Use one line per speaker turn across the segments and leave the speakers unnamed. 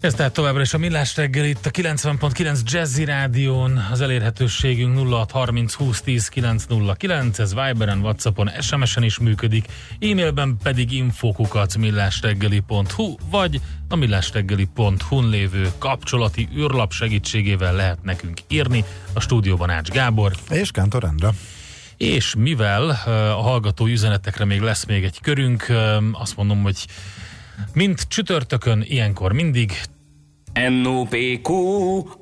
Ez tehát továbbra is a Millás reggel itt a 90.9 Jazzy Rádión, az elérhetőségünk 0630 2010 909, ez Viberen, Whatsappon, SMS-en is működik, e-mailben pedig infokukat millásreggeli.hu, vagy a millásreggeli.hu-n lévő kapcsolati űrlap segítségével lehet nekünk írni. A stúdióban Ács Gábor.
És Kántor Endre.
És mivel a hallgató üzenetekre még lesz még egy körünk, azt mondom, hogy mint csütörtökön, ilyenkor mindig
NOPQ,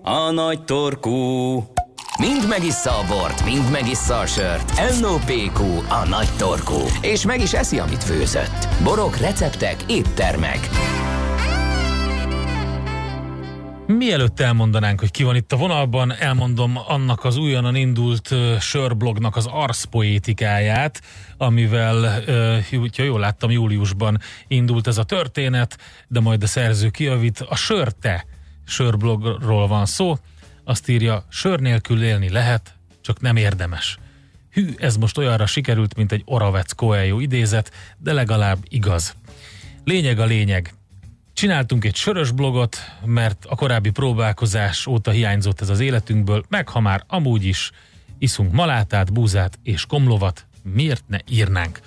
a nagy torkú. Mind megissza a bort, mind megissza a sört. NOPQ, a nagy torkú. És meg is eszi, amit főzött. Borok, receptek, éttermek.
Mielőtt elmondanánk, hogy ki van itt a vonalban, elmondom annak az újonnan indult sörblognak az arszpoétikáját, amivel, uh, ha jól láttam, júliusban indult ez a történet, de majd a szerző kijavít. A Sörte sörblogról van szó, azt írja, sör nélkül élni lehet, csak nem érdemes. Hű, ez most olyanra sikerült, mint egy Oravec Coelho idézet, de legalább igaz. Lényeg a lényeg, Csináltunk egy sörös blogot, mert a korábbi próbálkozás óta hiányzott ez az életünkből, meg ha már amúgy is iszunk malátát, búzát és komlovat, miért ne írnánk?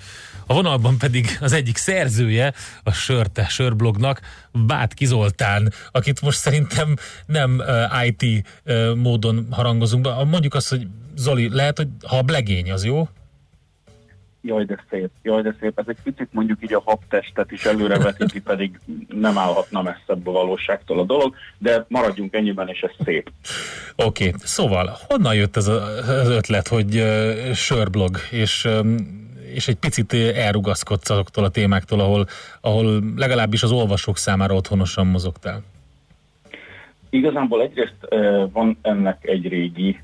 A vonalban pedig az egyik szerzője a Sörte sörblognak, Bát Kizoltán, akit most szerintem nem uh, IT uh, módon harangozunk be. Mondjuk azt, hogy Zoli, lehet, hogy ha a blegény az jó?
Jaj de szép, jaj de szép, ez egy picit mondjuk így a habtestet is előrevetíti, pedig nem állhatna messzebb a valóságtól a dolog, de maradjunk ennyiben, és ez szép.
Oké, okay. szóval honnan jött ez az ötlet, hogy uh, sörblog, és um, és egy picit elrugaszkodsz azoktól a témáktól, ahol, ahol legalábbis az olvasók számára otthonosan mozogtál?
Igazából egyrészt uh, van ennek egy régi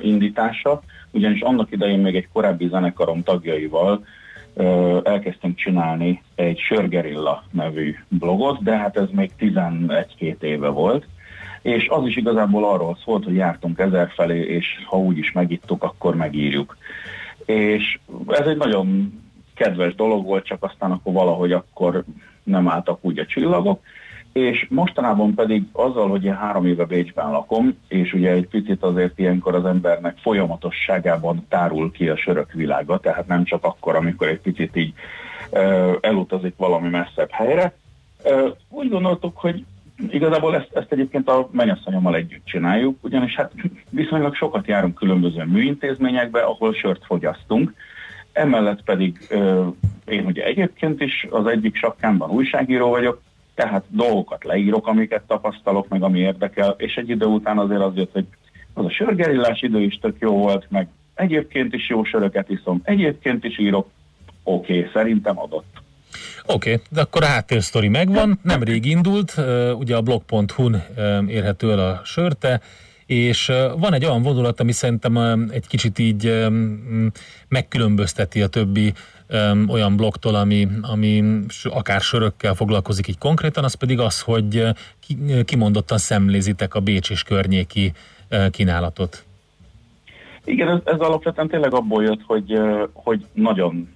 indítása, ugyanis annak idején még egy korábbi zenekarom tagjaival elkezdtünk csinálni egy Sörgerilla nevű blogot, de hát ez még 11-2 éve volt, és az is igazából arról szólt, hogy jártunk ezer felé, és ha úgy is megittuk, akkor megírjuk. És ez egy nagyon kedves dolog volt, csak aztán akkor valahogy akkor nem álltak úgy a csillagok, és mostanában pedig azzal, hogy én három éve Bécsben lakom, és ugye egy picit azért ilyenkor az embernek folyamatosságában tárul ki a sörök világa, tehát nem csak akkor, amikor egy picit így uh, elutazik valami messzebb helyre. Uh, úgy gondoltuk, hogy igazából ezt, ezt egyébként a mennyasszonyommal együtt csináljuk, ugyanis hát viszonylag sokat járunk különböző műintézményekbe, ahol sört fogyasztunk, emellett pedig uh, én ugye egyébként is az egyik sapkámban újságíró vagyok, tehát dolgokat leírok, amiket tapasztalok, meg ami érdekel, és egy idő után azért az jött, hogy az a sörgerillás idő is tök jó volt, meg egyébként is jó söröket iszom, egyébként is írok, oké, okay, szerintem adott.
Oké, okay, de akkor a háttérsztori megvan, nemrég indult, ugye a blog.hu-n érhető el a sörte, és van egy olyan vonulat, ami szerintem egy kicsit így megkülönbözteti a többi olyan blogtól, ami, ami akár sörökkel foglalkozik így konkrétan, az pedig az, hogy ki, kimondottan szemlézitek a Bécs és környéki kínálatot.
Igen, ez, ez alapvetően tényleg abból jött, hogy, hogy nagyon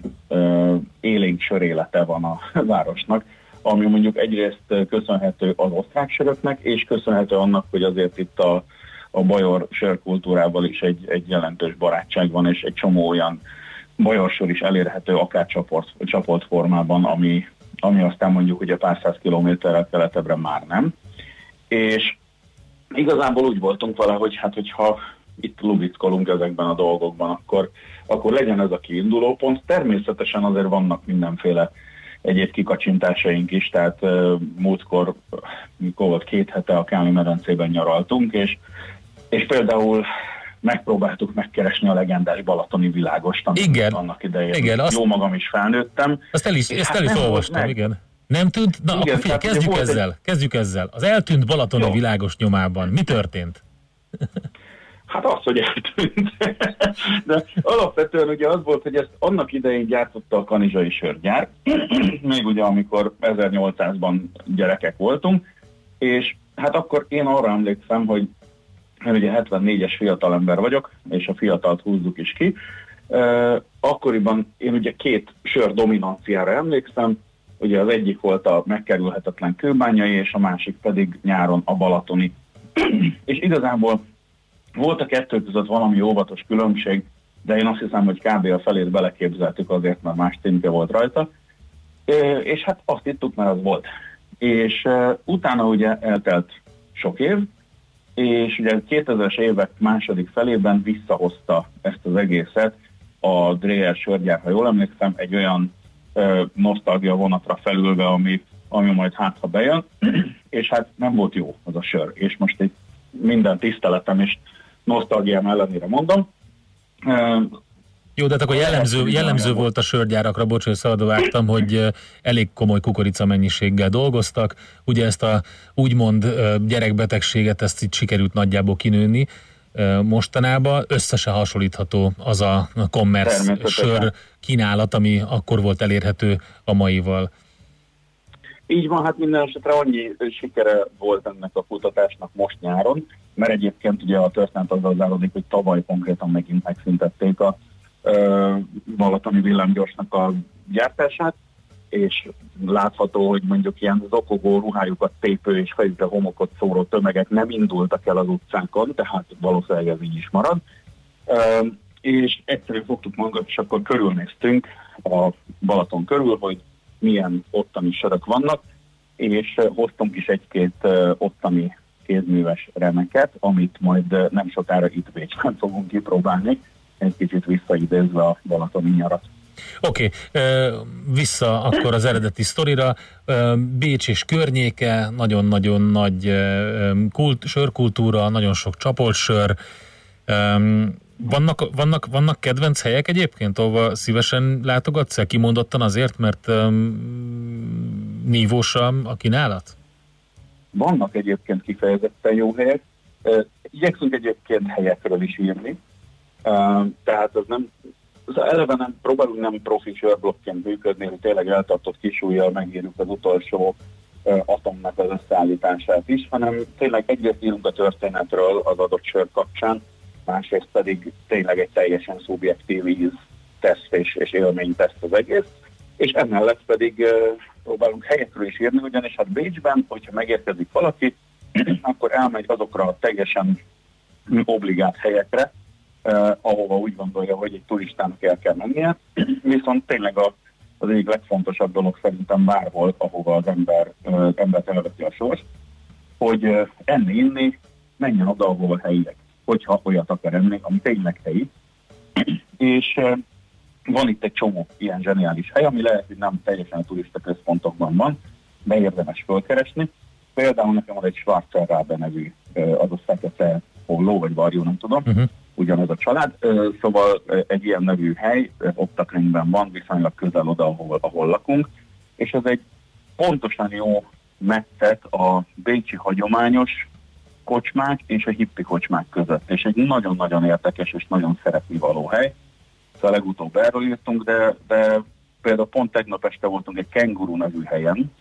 élénk sörélete van a városnak, ami mondjuk egyrészt köszönhető az osztrák söröknek, és köszönhető annak, hogy azért itt a, a bajor sörkultúrával is egy, egy jelentős barátság van, és egy csomó olyan bajorsor is elérhető akár csoport, csoportformában, ami, ami aztán mondjuk ugye pár száz kilométerrel keletebbre már nem. És igazából úgy voltunk vele, hogy hát hogyha itt lubickolunk ezekben a dolgokban, akkor, akkor legyen ez a kiinduló pont. Természetesen azért vannak mindenféle egyéb kikacsintásaink is, tehát múltkor, mikor volt két hete a Káli medencében nyaraltunk, és, és például megpróbáltuk megkeresni a legendás balatoni világost,
igen,
annak idején
igen,
azt, jó magam is felnőttem.
Azt el is, ezt hát el is olvastam, meg. igen. Nem tűnt? Na, Igen, akkor figyelj, kezdjük ezzel. Egy... Kezdjük ezzel. Az eltűnt Balatoni Jó. világos nyomában. Mi történt?
Hát az, hogy eltűnt. De alapvetően ugye az volt, hogy ezt annak idején gyártotta a kanizsai sörgyár, még ugye amikor 1800-ban gyerekek voltunk, és hát akkor én arra emlékszem, hogy én ugye 74-es fiatalember vagyok, és a fiatalt húzzuk is ki. Akkoriban én ugye két sör dominanciára emlékszem, ugye az egyik volt a megkerülhetetlen kőbányai, és a másik pedig nyáron a balatoni. és igazából volt a kettő között valami óvatos különbség, de én azt hiszem, hogy kb. a felét beleképzeltük azért, mert más címke volt rajta. És hát azt hittük, mert az volt. És utána ugye eltelt sok év, és ugye 2000-es évek második felében visszahozta ezt az egészet a Dreyer sörgyár, ha jól emlékszem, egy olyan ö, nosztalgia vonatra felülve, ami, ami majd hát, ha bejön, és hát nem volt jó az a sör, és most egy minden tiszteletem és nosztalgiám ellenére mondom.
Jó, de hát akkor jellemző, jellemző volt a sörgyárakra, bocs, hogy szabadvágtam, hogy elég komoly kukorica mennyiséggel dolgoztak. Ugye ezt a úgymond gyerekbetegséget, ezt itt sikerült nagyjából kinőni mostanában. Összesen hasonlítható az a commerce sör kínálat, ami akkor volt elérhető a maival.
Így van, hát minden esetre annyi sikere volt ennek a kutatásnak most nyáron, mert egyébként ugye a történet azzal záródik, hogy tavaly konkrétan megint megszüntették a Balatoni villámgyorsnak a gyártását, és látható, hogy mondjuk ilyen zokogó ruhájukat tépő és fejükre homokot szóró tömegek nem indultak el az utcánkon, tehát valószínűleg ez így is marad. És egyszerűen fogtuk magunkat, és akkor körülnéztünk a Balaton körül, hogy milyen ottani sörök vannak, és hoztunk is egy-két ottani kézműves remeket, amit majd nem sokára itt Bécsben fogunk kipróbálni, egy kicsit visszaidézve a Balatoni nyarat.
Oké, okay. vissza akkor az eredeti sztorira. Bécs és környéke, nagyon-nagyon nagy kult, sörkultúra, nagyon sok csapolt sör. Vannak, vannak, vannak kedvenc helyek egyébként, ahova szívesen látogatsz el kimondottan azért, mert um, nívósabb a kínálat?
Vannak egyébként kifejezetten jó helyek. Igyekszünk egyébként helyekről is írni, tehát az nem, az eleve nem, próbálunk nem profi sörblokként működni, hogy tényleg eltartott kisújjal megírjuk az utolsó atomnak az összeállítását is, hanem tényleg egyrészt írunk a történetről az adott sör kapcsán, másrészt pedig tényleg egy teljesen szubjektív íz teszt és, és élményteszt az egész, és emellett pedig uh, próbálunk helyekről is írni, ugyanis hát Bécsben, hogyha megérkezik valaki, akkor elmegy azokra a teljesen obligált helyekre, ahova úgy gondolja, hogy egy turistának el kell mennie, viszont tényleg a, az egyik legfontosabb dolog szerintem bárhol, ahova az ember, uh, embert elveti a sors, hogy uh, enni, inni, menjen oda, ahol helyiek hogyha olyat akar enni, ami tényleg helyi. És van itt egy csomó ilyen zseniális hely, ami lehet, hogy nem teljesen a turista központokban van, de érdemes fölkeresni. Például nekem van egy Schwarzer Rabe nevű, az a fekete holló, vagy varjú, nem tudom, uh-huh. Ugyanaz a család. Szóval egy ilyen nevű hely, Optakringben van, viszonylag közel oda, ahol, ahol lakunk, és ez egy pontosan jó metszet a bécsi hagyományos kocsmák és a hippi kocsmák között. És egy nagyon-nagyon érdekes és nagyon szeretni való hely. Szóval legutóbb erről írtunk, de, de például pont tegnap este voltunk egy kenguru nevű helyen.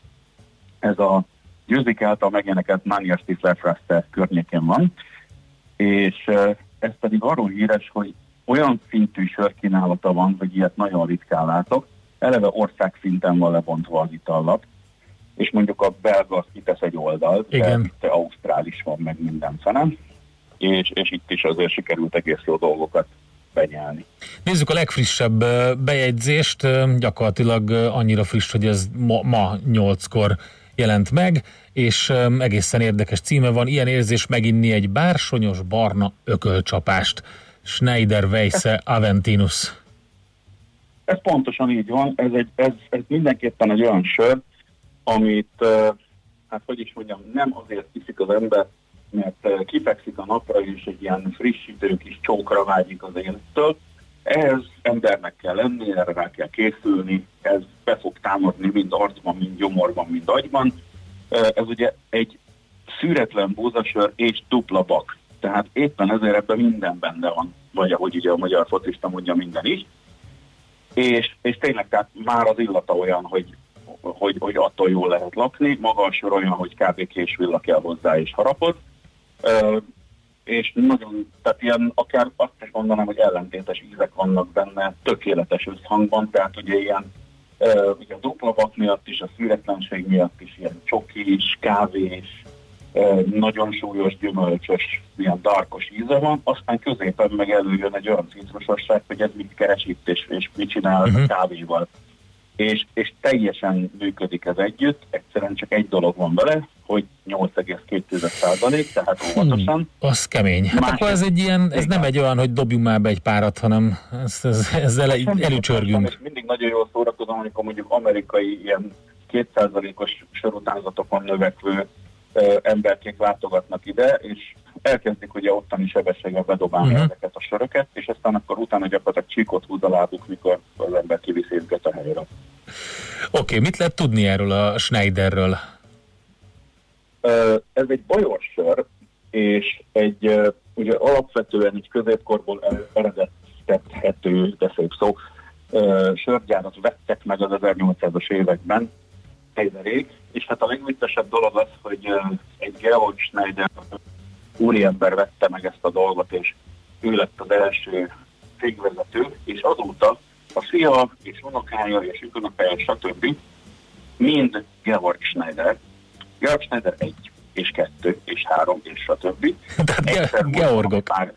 Ez a Győzik által megjeleneket Mania Stifler környékén van, és ez pedig arról híres, hogy olyan szintű sörkínálata van, hogy ilyet nagyon ritkán látok, eleve országszinten van lebontva az itallap, és mondjuk a belga az kitesz egy oldalt, Igen. de itt Ausztrál is van meg minden fenem, és, és itt is azért sikerült egész jó dolgokat benyelni.
Nézzük a legfrissebb bejegyzést, gyakorlatilag annyira friss, hogy ez ma, ma 8-kor jelent meg, és egészen érdekes címe van, ilyen érzés meginni egy bársonyos barna ökölcsapást. Schneider Weisse Aventinus.
Ez pontosan így van, ez, egy, ez, ez mindenképpen egy olyan sör, amit, hát hogy is mondjam, nem azért iszik az ember, mert kifekszik a napra, és egy ilyen frissítő kis csókra vágyik az élettől, Ehhez embernek kell lenni, erre rá kell készülni, ez be fog támadni mind arcban, mind gyomorban, mind agyban. Ez ugye egy szüretlen búzasör és dupla bak. Tehát éppen ezért ebben minden benne van, vagy ahogy ugye a magyar focista mondja, minden is. És, és tényleg tehát már az illata olyan, hogy, hogy, hogy attól jól lehet lakni, maga a sor olyan, hogy kb. késvilla kell hozzá és harapod és nagyon, tehát ilyen akár azt is mondanám, hogy ellentétes ízek vannak benne, tökéletes összhangban, tehát ugye ilyen uh, ugye a dupla vak miatt is, a szüretlenség miatt is ilyen csokis, kávés, uh, nagyon súlyos, gyümölcsös, ilyen darkos íze van, aztán középen meg előjön egy olyan citrusosság, hogy ez mit keres itt, és, és mit csinál uh-huh. a mhm. kávéval és, és teljesen működik ez együtt, egyszerűen csak egy dolog van vele, hogy 8,2% tehát óvatosan. Hmm,
az kemény. Hát akkor ez egy ilyen, ez nem egy olyan, hogy dobjunk már be egy párat, hanem ez, ez, ezzel el, előcsörgünk.
Mindig nagyon jól szórakozom, amikor mondjuk amerikai ilyen 2%-os sorutánzatokon növekvő ö, emberkék látogatnak ide, és elkezdik ugye ottani sebességgel bedobálni uh-huh. ezeket a söröket, és aztán akkor utána gyakorlatilag csíkot húz a lábuk, mikor az ember kiviszi őket a helyre. Oké,
okay, mit lehet tudni erről a Schneiderről?
Ez egy bajos sör, és egy ugye alapvetően egy középkorból eredettethető, de szép szó, sörgyárat vettek meg az 1800-as években, Schneiderék, és hát a legvittesebb dolog az, hogy egy Georg Schneider úriember vette meg ezt a dolgot, és ő lett az első cégvezető, és azóta a fia és unokája és unokája, stb. mind Georg Schneider. Georg Schneider egy és kettő és három és stb.
Tehát Georgok. Pár,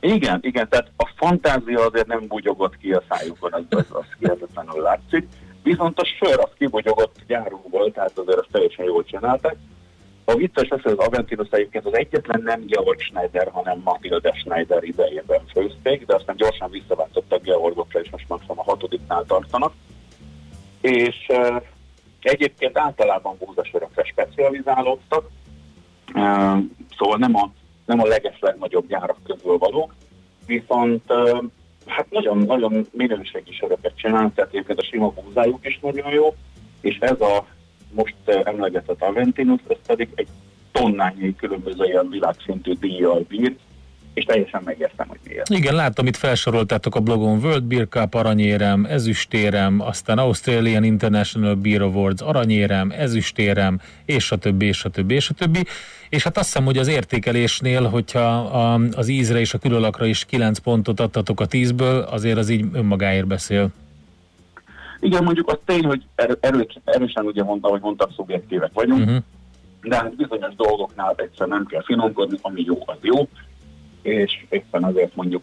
igen, igen, tehát a fantázia azért nem bugyogott ki a szájukon, az, az, az kihetetlenül látszik. Viszont a sör az kibugyogott gyárunkból, tehát azért azt teljesen jól csinálták. A vicces hogy az Aventinus egyébként az egyetlen nem Georg Schneider, hanem Matilde Schneider idejében főzték, de aztán gyorsan visszaváltottak Georgokra, és most már a hatodiknál tartanak. És uh, egyébként általában búzasörökre specializálódtak, uh, szóval nem a, nem a leges legnagyobb gyárak közül valók, viszont uh, hát nagyon-nagyon minőségi söröket csinálnak, tehát egyébként a sima búzájuk is nagyon jó, és ez a most eh, emlegetett Aventinus, ez pedig egy tonnányi különböző ilyen világszintű díjjal bír, és teljesen megértem, hogy miért.
Igen, láttam, itt felsoroltátok a blogon World Beer Cup aranyérem, ezüstérem, aztán Australian International Beer Awards aranyérem, ezüstérem, és a többi, és a többi, és a többi. És hát azt hiszem, hogy az értékelésnél, hogyha az ízre és a külölakra is 9 pontot adtatok a 10-ből, azért az így önmagáért beszél.
Igen, mondjuk az tény, hogy erő, erősen ugye mondta, hogy mondtak, szubjektívek vagyunk, uh-huh. de hát bizonyos dolgoknál egyszer nem kell finomkodni, ami jó, az jó, és éppen azért mondjuk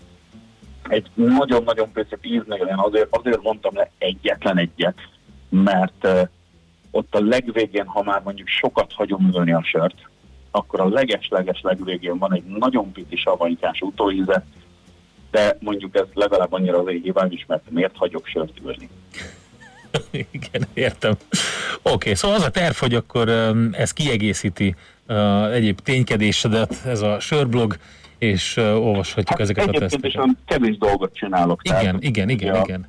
egy nagyon-nagyon pici íznél én azért, azért mondtam le egyetlen egyet, mert uh, ott a legvégén, ha már mondjuk sokat hagyom ülni a sört, akkor a leges-leges legvégén van egy nagyon pici savanykás utóíze, de mondjuk ez legalább annyira az hívány is, mert miért hagyok sört ülni.
Igen, értem. Oké, okay, szóval az a terv, hogy akkor ez kiegészíti uh, egyéb ténykedésedet, ez a sörblog, és uh, olvashatjuk hát ezeket a teszteket.
Egyébként kevés dolgot csinálok.
Igen, tehát, igen, igen, igen.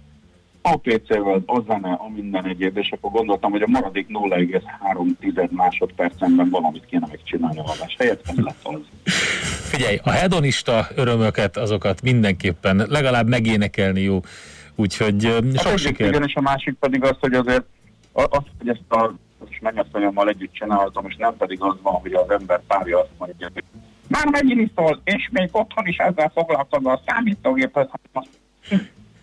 A PC-vel, a zene, a minden egyéb, és akkor gondoltam, hogy a maradék 0,3 másodpercemben valamit kéne megcsinálni a hallás helyett, ez lett az.
Figyelj, a hedonista örömöket, azokat mindenképpen legalább megénekelni jó Úgyhogy sok
a
siker.
Igen, és a másik pedig az, hogy azért az, hogy ezt a és mennyasszonyommal együtt csináltam, és nem pedig az van, hogy az ember párja azt mondja, hogy már megint iszol, és még otthon is ezzel foglalkozol a számítógéphez,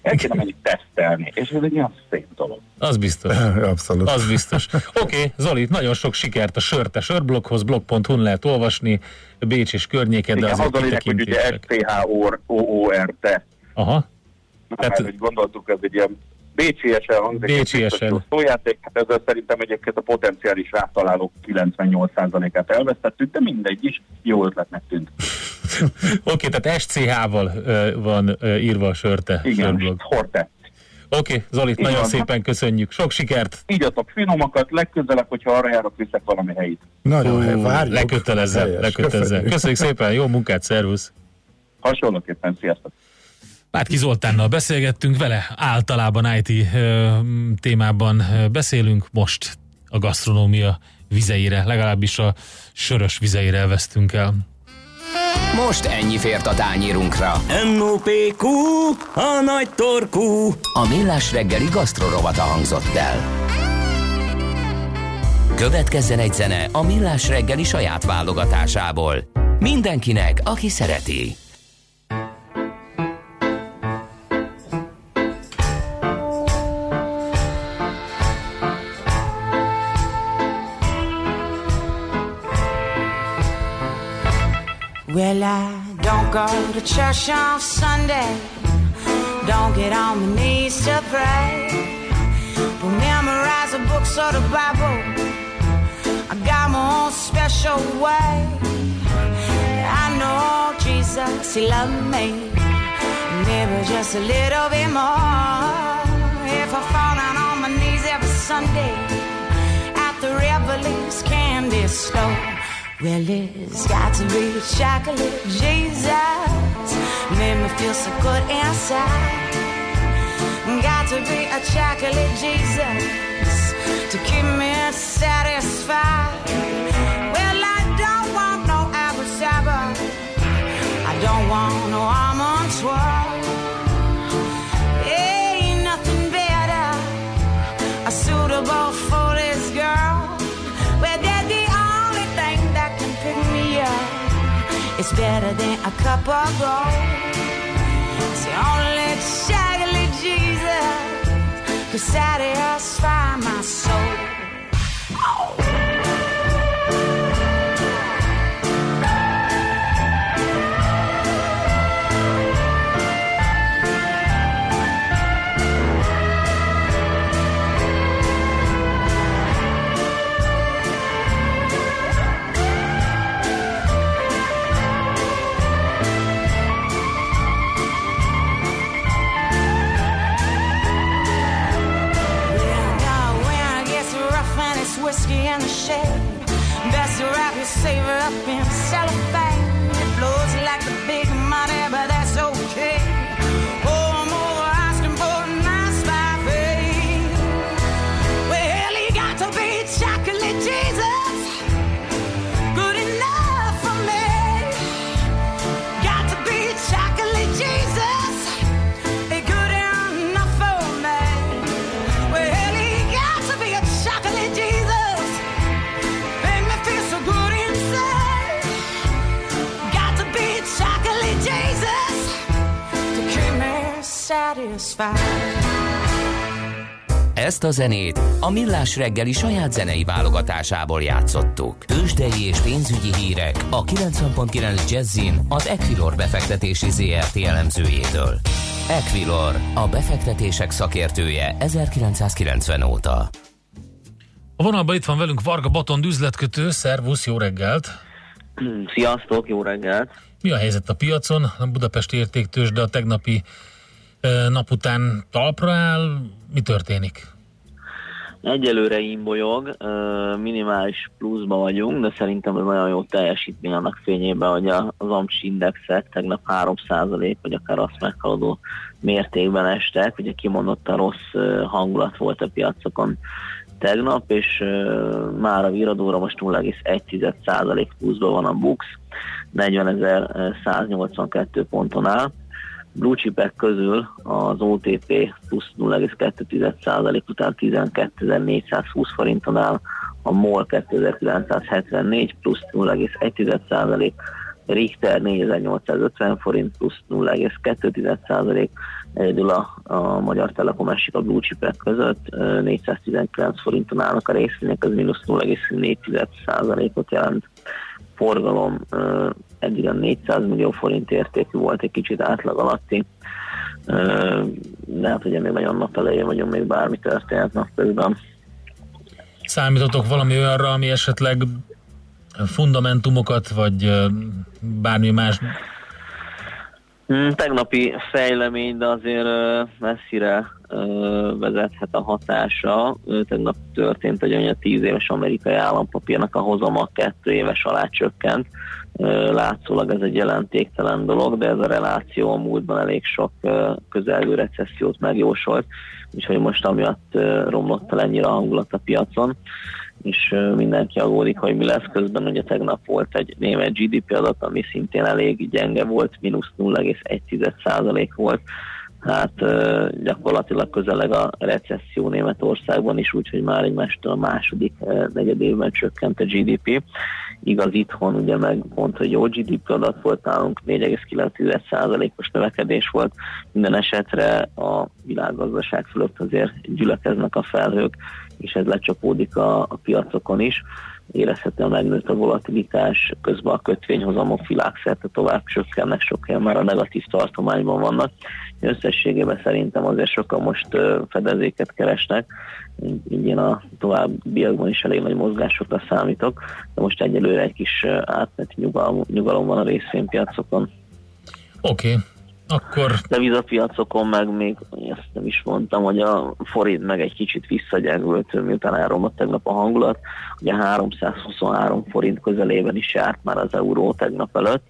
el kéne menni tesztelni, és ez egy olyan szép dolog.
Az biztos.
Abszolút.
Az biztos. Oké, okay, Zoli, nagyon sok sikert a sörte sörbloghoz, blog.hu lehet olvasni, Bécs és környéken, de
az a lényeg, hogy ugye STH-OORT.
Aha.
Tehát, hogy gondoltuk, ez egy ilyen BCS-el hangzik,
BCS-el.
szójáték, hát ezzel szerintem egyébként a potenciális rátalálók 98%-át elvesztettük, de mindegy is, jó ötletnek tűnt.
Oké, okay, tehát SCH-val uh, van uh, írva a sörte.
Igen, Horte.
Oké, okay, Zolit, Így nagyon van. szépen köszönjük. Sok sikert!
Ígyatok finomakat, legközelebb, hogyha arra járok, viszek valami helyit.
Nagyon uh, várjuk.
Lekötelezem, lekötelezem. Köszönjük szépen, jó munkát, szervusz!
Hasonlóképpen, sziasztok!
Bátki Zoltánnal beszélgettünk vele, általában IT témában beszélünk, most a gasztronómia vizeire, legalábbis a sörös vizeire elvesztünk el.
Most ennyi fért a tányírunkra.
M.O.P.Q. A nagy torkú.
A millás reggeli gasztrorovata hangzott el. Következzen egy zene a millás reggeli saját válogatásából. Mindenkinek, aki szereti.
Well, I don't go to church on Sunday. Don't get on my knees to pray. Don't memorize the books or the Bible. I got my own special way. I know Jesus, He loved me. Maybe just a little bit more. If I fall down on my knees every Sunday at the Revelings candy store. Well, it's got to be chocolate Jesus. Made me feel so good inside. Got to be a chocolate Jesus to keep me satisfied. Well, I don't want no apple cider. I don't want no almond swirl. It's better than a cup of gold. It's the only chocolate Jesus could satisfy my soul. Now in the shade, best wrap your saver up in cellophane. Satisfied.
Ezt a zenét a Millás reggeli saját zenei válogatásából játszottuk. Tőzsdei és pénzügyi hírek a 90.9 Jazzin az Equilor befektetési ZRT elemzőjétől. Equilor, a befektetések szakértője 1990 óta.
A vonalban itt van velünk Varga Baton üzletkötő, szervusz, jó reggelt!
Sziasztok, jó reggelt!
Mi a helyzet a piacon? A Budapesti értéktős, de a tegnapi nap után talpra áll. Mi történik?
Egyelőre imbolyog, minimális pluszba vagyunk, de szerintem ez nagyon jó teljesítmény annak fényében, hogy az AMS indexek tegnap 3% vagy akár azt meghaladó mértékben estek. Ugye kimondottan rossz hangulat volt a piacokon tegnap, és már a viradóra most 0,1% pluszban van a BUX, 40.182 ponton áll. Blue chipek közül az OTP plusz 0,2% után 12.420 forinton áll, a MOL 2974 plusz 0,1%, Richter 4850 forint plusz 0,2%, egyedül a, a Magyar Telekom esik a blue chipek között, ö, 419 forinton állnak a részvények, az mínusz 0,4%-ot jelent. Forgalom eddig a 400 millió forint értékű volt, egy kicsit átlag alatti, de hát ugye még nagyon nap elején vagyunk, még bármi történhet napközben.
Számítotok valami olyanra, ami esetleg fundamentumokat, vagy bármi más
tegnapi fejlemény, de azért messzire vezethet a hatása. Tegnap történt, hogy a 10 éves amerikai állampapírnak a hozama kettő éves alá csökkent, látszólag ez egy jelentéktelen dolog, de ez a reláció a múltban elég sok közelgő recessziót megjósolt, úgyhogy most amiatt romlott el ennyire a hangulat a piacon, és mindenki aggódik, hogy mi lesz közben. Ugye tegnap volt egy német GDP adat, ami szintén elég gyenge volt, mínusz 0,1% volt, hát gyakorlatilag közeleg a recesszió Németországban is, úgyhogy már egymástól a második negyed évben csökkent a GDP. Igaz, itthon ugye meg pont, hogy jó GDP adat volt nálunk, 4,9%-os növekedés volt. Minden esetre a világgazdaság fölött azért gyülekeznek a felhők, és ez lecsapódik a, a piacokon is érezhetően megnőtt a volatilitás, közben a kötvényhozamok világszerte tovább csökkennek, sok helyen már a negatív tartományban vannak. Összességében szerintem azért sokan most fedezéket keresnek, így én a továbbiakban is elég nagy mozgásokra számítok, de most egyelőre egy kis átmeneti nyugalom, nyugalom van a részvénypiacokon.
Oké, okay. Akkor...
Devizapiacokon meg még, ezt nem is mondtam, hogy a forint meg egy kicsit visszagyengült, miután elromlott tegnap a hangulat. Ugye 323 forint közelében is járt már az euró tegnap előtt,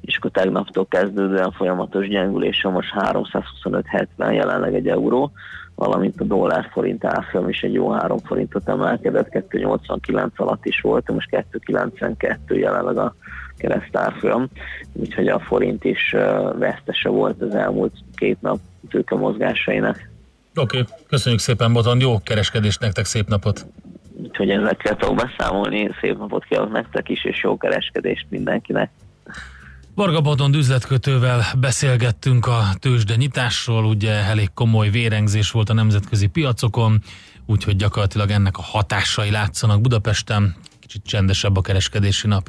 és akkor tegnaptól kezdődően folyamatos gyengülése most 325-70 jelenleg egy euró, valamint a dollár forint árfolyam is egy jó 3 forintot emelkedett, 289 alatt is volt, most 292 jelenleg a keresztárfolyam, úgyhogy a forint is vesztese volt az elmúlt két nap tőke mozgásainak.
Oké, okay. köszönjük szépen Boton, jó kereskedést nektek, szép napot!
Úgyhogy ezekkel tudok beszámolni, szép napot kívánok nektek is, és jó kereskedést mindenkinek!
Varga Botond üzletkötővel beszélgettünk a tőzsde nyitásról, ugye elég komoly vérengzés volt a nemzetközi piacokon, úgyhogy gyakorlatilag ennek a hatásai látszanak Budapesten, kicsit csendesebb a kereskedési nap.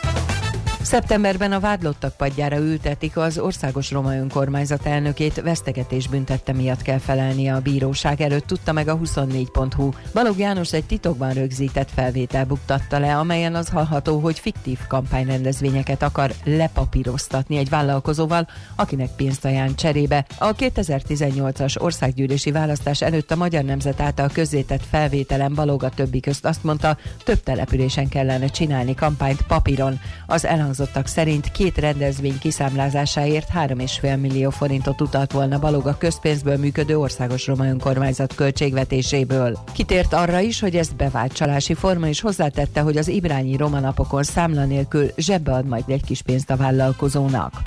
Szeptemberben a vádlottak padjára ültetik az országos roma önkormányzat elnökét, vesztegetés büntette miatt kell felelnie a bíróság előtt, tudta meg a 24.hu. Balog János egy titokban rögzített felvétel buktatta le, amelyen az hallható, hogy fiktív kampányrendezvényeket akar lepapíroztatni egy vállalkozóval, akinek pénzt ajánl cserébe. A 2018-as országgyűlési választás előtt a Magyar Nemzet által közzétett felvételen Balog a többi közt azt mondta, több településen kellene csinálni kampányt papíron. Az elhangzott elhangzottak szerint két rendezvény kiszámlázásáért 3,5 millió forintot utalt volna Balog a közpénzből működő országos roma önkormányzat költségvetéséből. Kitért arra is, hogy ez bevált csalási forma, és hozzátette, hogy az Ibrányi roma napokon számla nélkül zsebbe ad majd egy kis pénzt a vállalkozónak.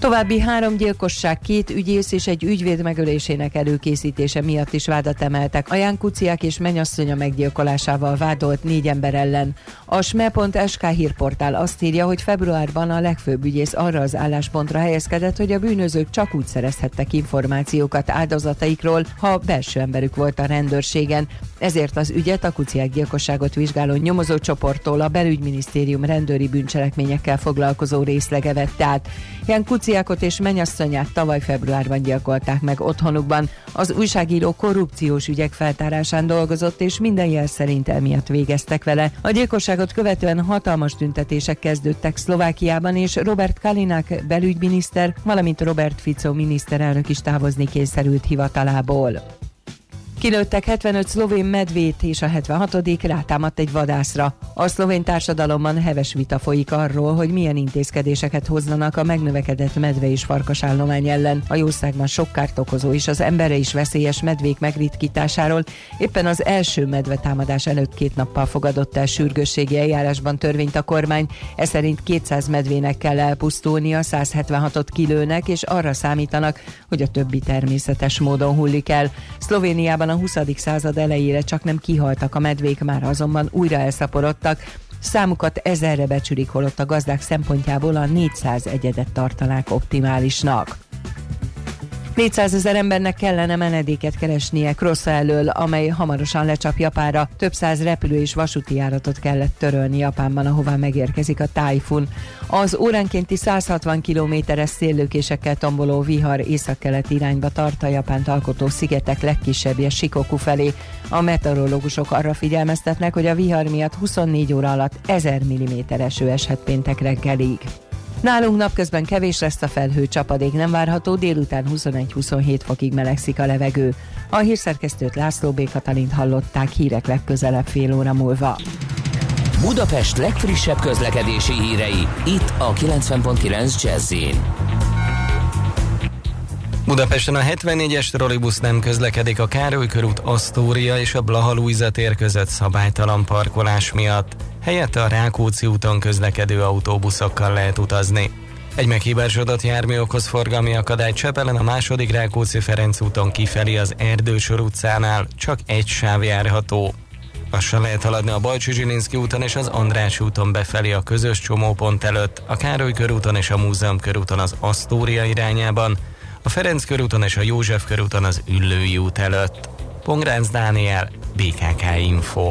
További három gyilkosság, két ügyész és egy ügyvéd megölésének előkészítése miatt is vádat emeltek a Jánkuciák és menyasszonya meggyilkolásával vádolt négy ember ellen. A sme.sk hírportál azt írja, hogy februárban a legfőbb ügyész arra az álláspontra helyezkedett, hogy a bűnözők csak úgy szerezhettek információkat áldozataikról, ha belső emberük volt a rendőrségen. Ezért az ügyet a kuciák gyilkosságot vizsgáló nyomozócsoporttól a belügyminisztérium rendőri bűncselekményekkel foglalkozó részlege vette át. Jan Kuciákot és menyasszonyát tavaly februárban gyilkolták meg otthonukban. Az újságíró korrupciós ügyek feltárásán dolgozott, és minden jel szerint emiatt végeztek vele. A gyilkosságot követően hatalmas tüntetések kezdődtek Szlovákiában, és Robert Kalinák belügyminiszter, valamint Robert Fico miniszterelnök is távozni kényszerült hivatalából. Kilőttek 75 szlovén medvét, és a 76 rátámadt egy vadászra. A szlovén társadalomban heves vita folyik arról, hogy milyen intézkedéseket hozzanak a megnövekedett medve és farkasállomány ellen. A jószágban sok kárt okozó és az embere is veszélyes medvék megritkításáról éppen az első medve támadás előtt két nappal fogadott el sürgősségi eljárásban törvényt a kormány. Ez szerint 200 medvének kell elpusztulnia, 176-ot kilőnek, és arra számítanak, hogy a többi természetes módon hullik el. Szlovéniában a 20. század elejére csak nem kihaltak a medvék, már azonban újra elszaporodtak. Számukat ezerre becsülik, holott a gazdák szempontjából a 400 egyedet tartanák optimálisnak. 400 ezer embernek kellene menedéket keresnie Krossa elől, amely hamarosan lecsap Japánra. Több száz repülő és vasúti járatot kellett törölni Japánban, ahová megérkezik a tájfun. Az óránkénti 160 kilométeres széllőkésekkel tomboló vihar északkelet irányba tart a Japánt alkotó szigetek legkisebbje Shikoku felé. A meteorológusok arra figyelmeztetnek, hogy a vihar miatt 24 óra alatt 1000 mm eső eshet péntek reggelig. Nálunk napközben kevés lesz a felhő, csapadék nem várható, délután 21-27 fokig melegszik a levegő. A hírszerkesztőt László B. Katalint hallották hírek legközelebb fél óra múlva.
Budapest legfrissebb közlekedési hírei, itt a 90.9 jazz
Budapesten a 74-es trollibusz nem közlekedik a Károly körút Asztória és a Blaha Lujza tér között szabálytalan parkolás miatt. Helyette a Rákóczi úton közlekedő autóbuszokkal lehet utazni. Egy meghibásodott jármű okoz forgalmi akadály Csepelen a második Rákóczi Ferenc úton kifelé az Erdősor utcánál csak egy sáv járható. Lassan lehet haladni a Bajcsi Zsilinszki úton és az András úton befelé a közös csomópont előtt, a Károly körúton és a Múzeum körúton az Asztória irányában, a Ferenc körúton és a József körúton az Üllői út előtt. Pongránc Dániel, BKK Info.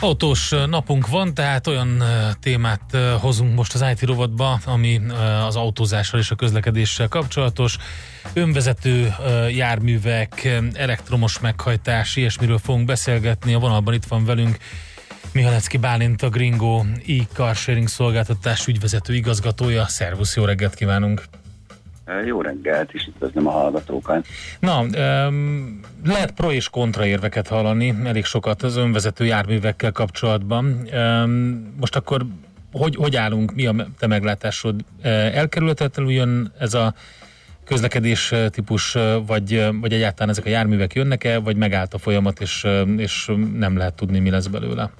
Autós napunk van, tehát olyan témát hozunk most az IT rovatba, ami az autózással és a közlekedéssel kapcsolatos. Önvezető járművek, elektromos meghajtás, ilyesmiről fogunk beszélgetni. A vonalban itt van velünk Mihalecki Bálint, a Gringo e-car sharing szolgáltatás ügyvezető igazgatója. Szervusz, jó reggelt kívánunk!
Jó reggelt, és üdvözlöm a hallgatókat.
Na, um, lehet pro és kontra érveket hallani, elég sokat az önvezető járművekkel kapcsolatban. Um, most akkor hogy, hogy állunk, mi a te meglátásod? Elkerülhetetlenül jön ez a közlekedés típus, vagy, vagy egyáltalán ezek a járművek jönnek-e, vagy megállt a folyamat, és, és nem lehet tudni, mi lesz belőle?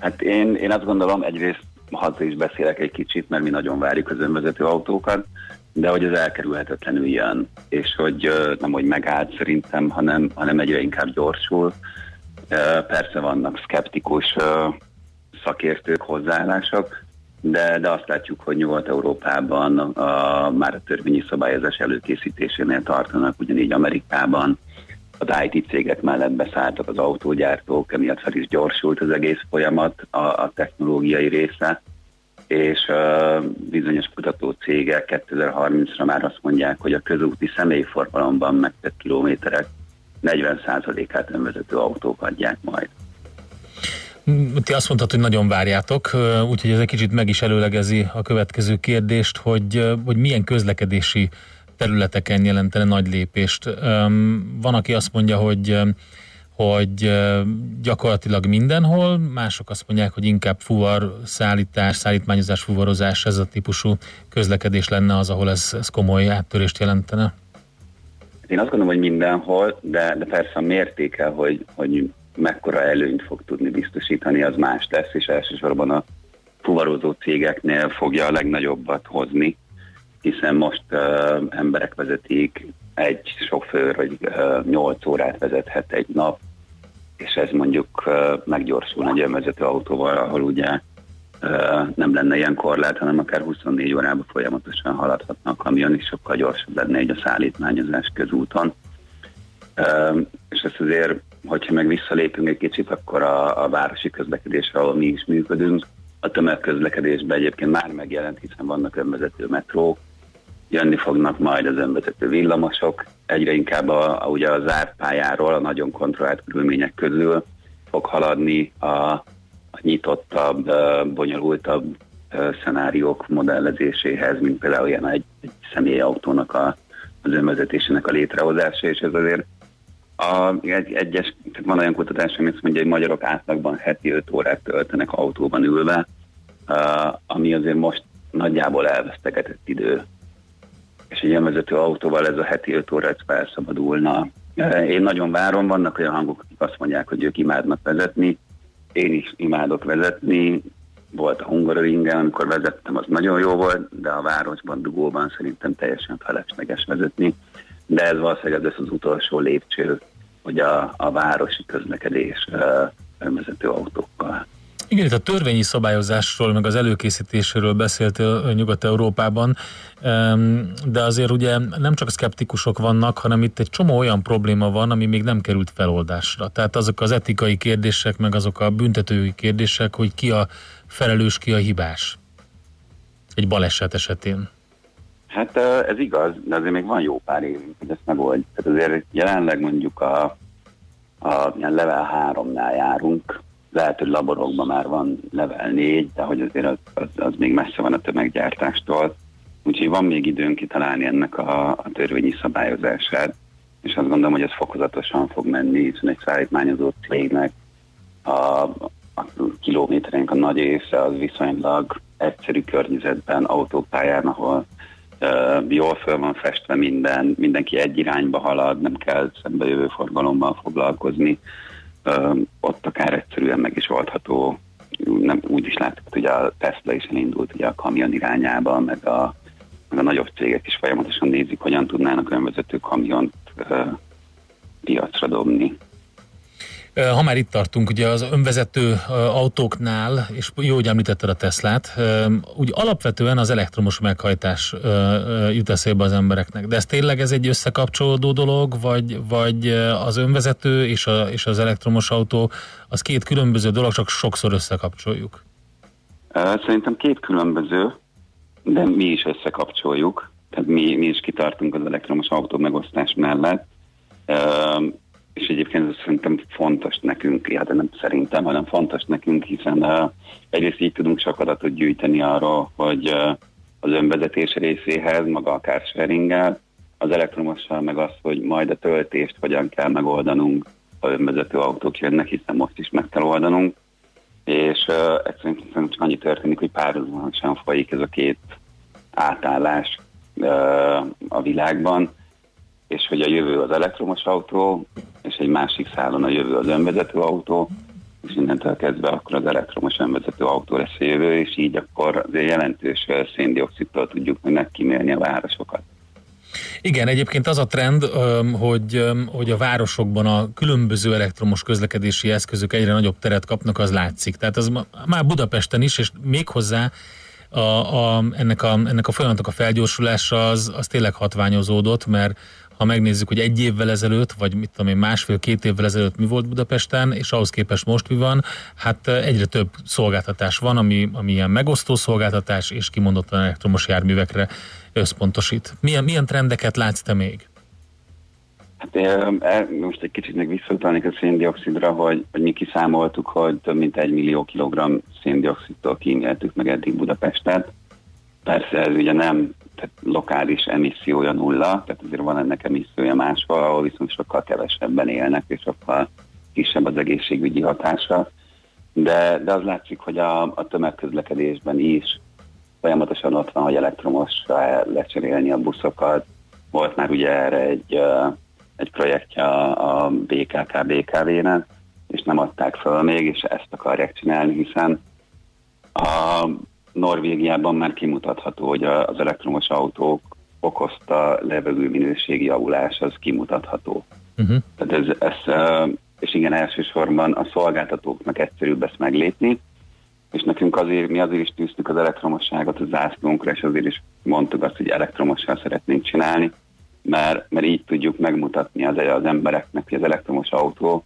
Hát én, én azt gondolom, egyrészt haza is beszélek egy kicsit, mert mi nagyon várjuk az önvezető autókat, de hogy ez elkerülhetetlenül jön, és hogy nem hogy megállt szerintem, hanem, hanem egyre inkább gyorsul. Persze vannak szkeptikus szakértők, hozzáállások, de, de azt látjuk, hogy Nyugat-Európában a, már a törvényi szabályozás előkészítésénél tartanak, ugyanígy Amerikában az IT cégek mellett beszálltak az autógyártók, emiatt fel is gyorsult az egész folyamat, a, a technológiai része, és uh, bizonyos kutató cégek 2030-ra már azt mondják, hogy a közúti személyforgalomban megtett kilométerek 40%-át önvezető autók adják majd.
Ti azt mondtad, hogy nagyon várjátok, úgyhogy ez egy kicsit meg is előlegezi a következő kérdést, hogy, hogy milyen közlekedési területeken jelentene nagy lépést. Van, aki azt mondja, hogy hogy gyakorlatilag mindenhol, mások azt mondják, hogy inkább fuvar, szállítás, szállítmányozás, fuvarozás, ez a típusú közlekedés lenne az, ahol ez, ez komoly áttörést jelentene.
Én azt gondolom, hogy mindenhol, de, de persze a mértéke, hogy, hogy mekkora előnyt fog tudni biztosítani, az más lesz, és elsősorban a fuvarozó cégeknél fogja a legnagyobbat hozni, hiszen most uh, emberek vezetik, egy sofőr, vagy uh, 8 órát vezethet egy nap, és ez mondjuk meggyorsul egy önvezető autóval, ahol ugye nem lenne ilyen korlát, hanem akár 24 órában folyamatosan haladhatna a kamion, és sokkal gyorsabb lenne egy a szállítmányozás közúton. És ezt azért hogyha meg visszalépünk egy kicsit, akkor a, a városi közlekedésre, ahol mi is működünk, a tömegközlekedésben egyébként már megjelent, hiszen vannak önvezető metrók, jönni fognak majd az önvezető villamosok, egyre inkább a, a, ugye a zárt pályáról, a nagyon kontrollált körülmények közül fog haladni a, a nyitottabb, bonyolultabb szenáriók modellezéséhez, mint például ilyen egy, egy személyautónak a, az önvezetésének a létrehozása, és ez azért a, egy, egyes, tehát van olyan kutatás, ami azt mondja, hogy magyarok átlagban heti 5 órát töltenek autóban ülve, uh, ami azért most nagyjából elvesztegetett idő. És egy vezető autóval ez a heti 5 órát felszabadulna. Uh, én nagyon várom, vannak olyan hangok, akik azt mondják, hogy ők imádnak vezetni. Én is imádok vezetni. Volt a Hungaroringen, amikor vezettem, az nagyon jó volt, de a városban, dugóban szerintem teljesen felesleges vezetni de ez valószínűleg ez az utolsó lépcső, hogy a, a városi közlekedés önvezető autókkal.
Igen, itt a törvényi szabályozásról, meg az előkészítéséről beszéltél Nyugat-Európában, de azért ugye nem csak szkeptikusok vannak, hanem itt egy csomó olyan probléma van, ami még nem került feloldásra. Tehát azok az etikai kérdések, meg azok a büntetői kérdések, hogy ki a felelős, ki a hibás egy baleset esetén.
Hát ez igaz, de azért még van jó pár évünk, hogy ezt megoldjuk. Tehát azért jelenleg mondjuk a, a ilyen level 3-nál járunk, lehet, hogy laborokban már van level 4, de hogy azért az, az, az még messze van a tömeggyártástól. Úgyhogy van még időnk kitalálni ennek a, a törvényi szabályozását, és azt gondolom, hogy ez fokozatosan fog menni, hiszen egy szállítmányozó cégnek a, a kilométerénk a nagy része az viszonylag egyszerű környezetben, autópályán, ahol jól föl van festve minden, mindenki egy irányba halad, nem kell szembejövő forgalommal foglalkozni. Ott akár egyszerűen meg is oldható. Nem, úgy is láttuk, hogy a Tesla is elindult ugye a kamion irányába, meg a, meg a nagyobb cégek is folyamatosan nézik, hogyan tudnának önvezető kamiont piacra dobni.
Ha már itt tartunk, ugye az önvezető autóknál, és jó, hogy említetted a Teslát, úgy alapvetően az elektromos meghajtás jut eszébe az embereknek. De ez tényleg ez egy összekapcsolódó dolog, vagy, vagy az önvezető és, a, és az elektromos autó az két különböző dolog, csak sokszor összekapcsoljuk?
Szerintem két különböző, de mi is összekapcsoljuk. Tehát mi, mi is kitartunk az elektromos autó megosztás mellett és egyébként ez szerintem fontos nekünk, ja, de nem szerintem, hanem fontos nekünk, hiszen uh, egyrészt így tudunk sok adatot gyűjteni arról, hogy uh, az önvezetés részéhez, maga a carsharinggel, az elektromossal meg az, hogy majd a töltést hogyan kell megoldanunk, ha önvezető autók jönnek, hiszen most is meg kell oldanunk, és uh, egyszerűen csak annyi történik, hogy párhuzamosan folyik ez a két átállás uh, a világban, és hogy a jövő az elektromos autó, és egy másik szálon a jövő az önvezető autó, és innentől kezdve akkor az elektromos önvezető autó lesz a jövő, és így akkor azért jelentős széndiokszidtól tudjuk meg kimélni a városokat.
Igen, egyébként az a trend, hogy, hogy a városokban a különböző elektromos közlekedési eszközök egyre nagyobb teret kapnak, az látszik. Tehát az már Budapesten is, és méghozzá a, a, ennek, a, ennek a folyamatnak a felgyorsulása az, az tényleg hatványozódott, mert ha megnézzük, hogy egy évvel ezelőtt, vagy mit tudom én, másfél-két évvel ezelőtt mi volt Budapesten, és ahhoz képest most mi van, hát egyre több szolgáltatás van, ami, ami ilyen megosztó szolgáltatás, és kimondottan elektromos járművekre összpontosít. Milyen, milyen trendeket látsz te még?
Hát e, most egy kicsit még visszautalnék a széndiokszidra, hogy, hogy mi kiszámoltuk, hogy több mint egy millió kilogramm széndiokszidtól kíméltük meg eddig Budapestet. Persze ez ugye nem tehát lokális emissziója nulla, tehát azért van ennek emissziója máshol, ahol viszont sokkal kevesebben élnek, és sokkal kisebb az egészségügyi hatása. De, de az látszik, hogy a, a tömegközlekedésben is folyamatosan ott van, hogy elektromosra lecserélni a buszokat. Volt már ugye erre egy, egy projektje a, a BKK BKV-nek, és nem adták föl még, és ezt akarják csinálni, hiszen a Norvégiában már kimutatható, hogy az elektromos autók okozta levegő minőségi javulás, az kimutatható. Uh-huh. Tehát ez, ez, és igen, elsősorban a szolgáltatóknak egyszerűbb ezt meglépni, és nekünk azért, mi azért is tűztük az elektromosságot a zászlónkra, és azért is mondtuk azt, hogy elektromossal szeretnénk csinálni, mert, mert így tudjuk megmutatni az, az embereknek, hogy az elektromos autó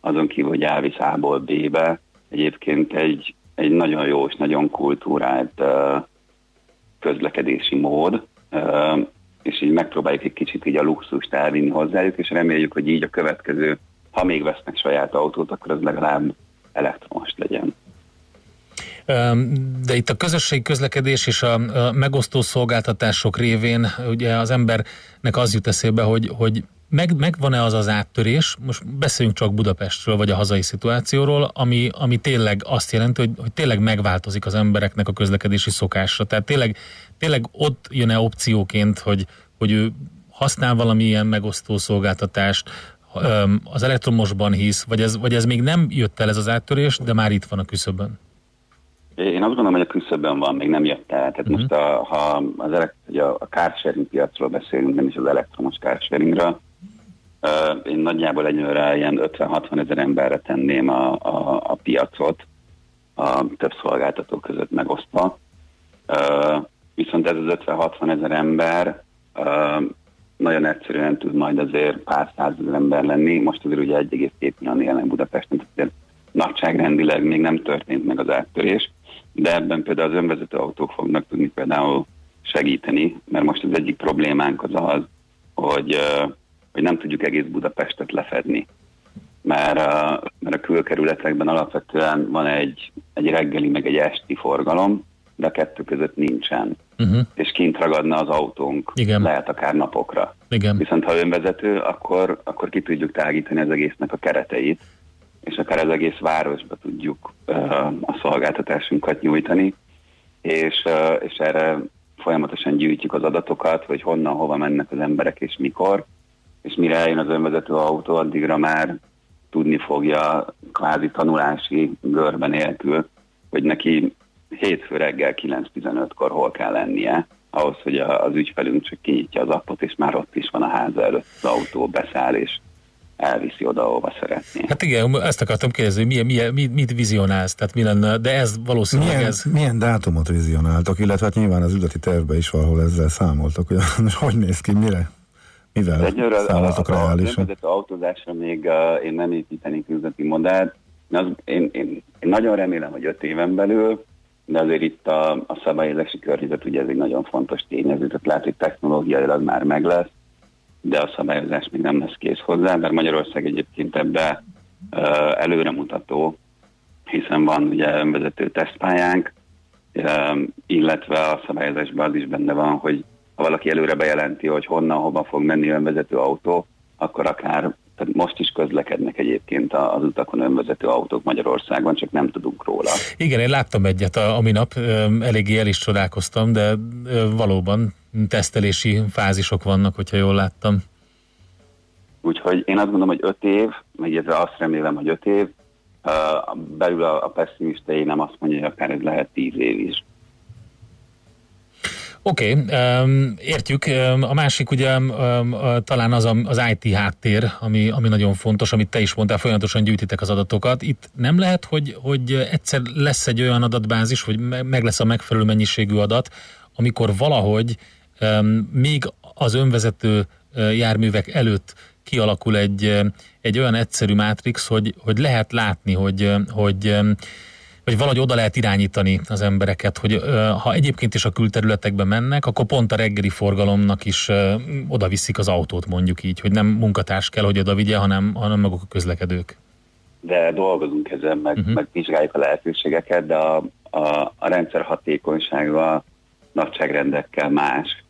azon kívül, hogy elvisz A-ból B-be, egyébként egy egy nagyon jó és nagyon kultúrált közlekedési mód, és így megpróbáljuk egy kicsit így a luxust elvinni hozzájuk, és reméljük, hogy így a következő, ha még vesznek saját autót, akkor az legalább elektromos legyen.
De itt a közösségi közlekedés és a megosztó szolgáltatások révén ugye az embernek az jut eszébe, hogy, hogy meg, megvan-e az az áttörés, most beszéljünk csak Budapestről, vagy a hazai szituációról, ami, ami tényleg azt jelenti, hogy, hogy tényleg megváltozik az embereknek a közlekedési szokása. Tehát tényleg, tényleg ott jön-e opcióként, hogy, hogy ő használ valamilyen megosztó szolgáltatátást, az elektromosban hisz, vagy ez, vagy ez még nem jött el ez az áttörés, de már itt van a küszöbön?
Én azt gondolom, hogy a küszöbön van, még nem jött el. Tehát uh-huh. most a, ha az elekt- a, a carsharing piacról beszélünk, nem is az elektromos carsharingről, én nagyjából egyőre ilyen 50-60 ezer emberre tenném a, a, a piacot, a több szolgáltató között megosztva. Viszont ez az 50-60 ezer ember nagyon egyszerűen tud majd azért pár százezer ember lenni. Most azért ugye 1,2 millió élnek Budapesten, tehát nagyságrendileg még nem történt meg az áttörés, de ebben például az önvezető autók fognak tudni például segíteni, mert most az egyik problémánk az az, hogy hogy nem tudjuk egész Budapestet lefedni. Mert a, mert a külkerületekben alapvetően van egy, egy reggeli, meg egy esti forgalom, de a kettő között nincsen. Uh-huh. És kint ragadna az autónk, Igen. lehet akár napokra.
Igen.
Viszont ha önvezető, akkor, akkor ki tudjuk tágítani az egésznek a kereteit, és akár az egész városba tudjuk uh, a szolgáltatásunkat nyújtani, és, uh, és erre folyamatosan gyűjtjük az adatokat, hogy honnan, hova mennek az emberek és mikor, és mire eljön az önvezető autó, addigra már tudni fogja kvázi tanulási görbe nélkül, hogy neki hétfő reggel 9.15-kor hol kell lennie, ahhoz, hogy az ügyfelünk csak kinyitja az appot, és már ott is van a háza előtt az autó, beszáll, és elviszi oda, ahova szeretné.
Hát igen, ezt akartam kérdezni, hogy milyen, milyen, mit, mit vizionálsz, tehát mi lenne, de ez valószínűleg
milyen,
ez...
Milyen dátumot vizionáltok, illetve hát nyilván az üzleti tervbe is valahol ezzel számoltok, hogy most hogy néz ki, mire? Mivel
Egyőre
számoltok reálisan?
A autózásra még uh, én nem építenék üzleti modellt. Az, én, én, én nagyon remélem, hogy öt éven belül, de azért itt a, a szabályozási környezet ugye ez egy nagyon fontos tényező, tehát lehet, hogy technológiailag már meg lesz, de a szabályozás még nem lesz kész hozzá, mert Magyarország egyébként ebbe uh, előremutató, hiszen van ugye önvezető tesztpályánk, illetve a szabályozásban az is benne van, hogy ha valaki előre bejelenti, hogy honnan, hova fog menni önvezető autó, akkor akár tehát most is közlekednek egyébként az utakon önvezető autók Magyarországon, csak nem tudunk róla.
Igen, én láttam egyet a, a minap, eléggé el is csodálkoztam, de valóban tesztelési fázisok vannak, hogyha jól láttam.
Úgyhogy én azt gondolom, hogy öt év, meg azt remélem, hogy öt év, belül a, a pessimista én nem azt mondja, hogy akár ez lehet tíz év is.
Oké, okay, um, értjük. A másik ugye um, talán az a, az IT háttér, ami, ami nagyon fontos, amit te is mondtál, folyamatosan gyűjtitek az adatokat. Itt nem lehet, hogy, hogy egyszer lesz egy olyan adatbázis, hogy meg lesz a megfelelő mennyiségű adat, amikor valahogy um, még az önvezető uh, járművek előtt kialakul egy, egy olyan egyszerű mátrix, hogy, hogy lehet látni, hogy, hogy vagy valahogy oda lehet irányítani az embereket, hogy ha egyébként is a külterületekbe mennek, akkor pont a reggeli forgalomnak is oda viszik az autót, mondjuk így, hogy nem munkatárs kell, hogy oda vigye, hanem, hanem maguk a közlekedők.
De dolgozunk ezen, meg, uh-huh. meg vizsgáljuk a lehetőségeket, de a, a, a rendszer hatékonysága nagyságrendekkel más,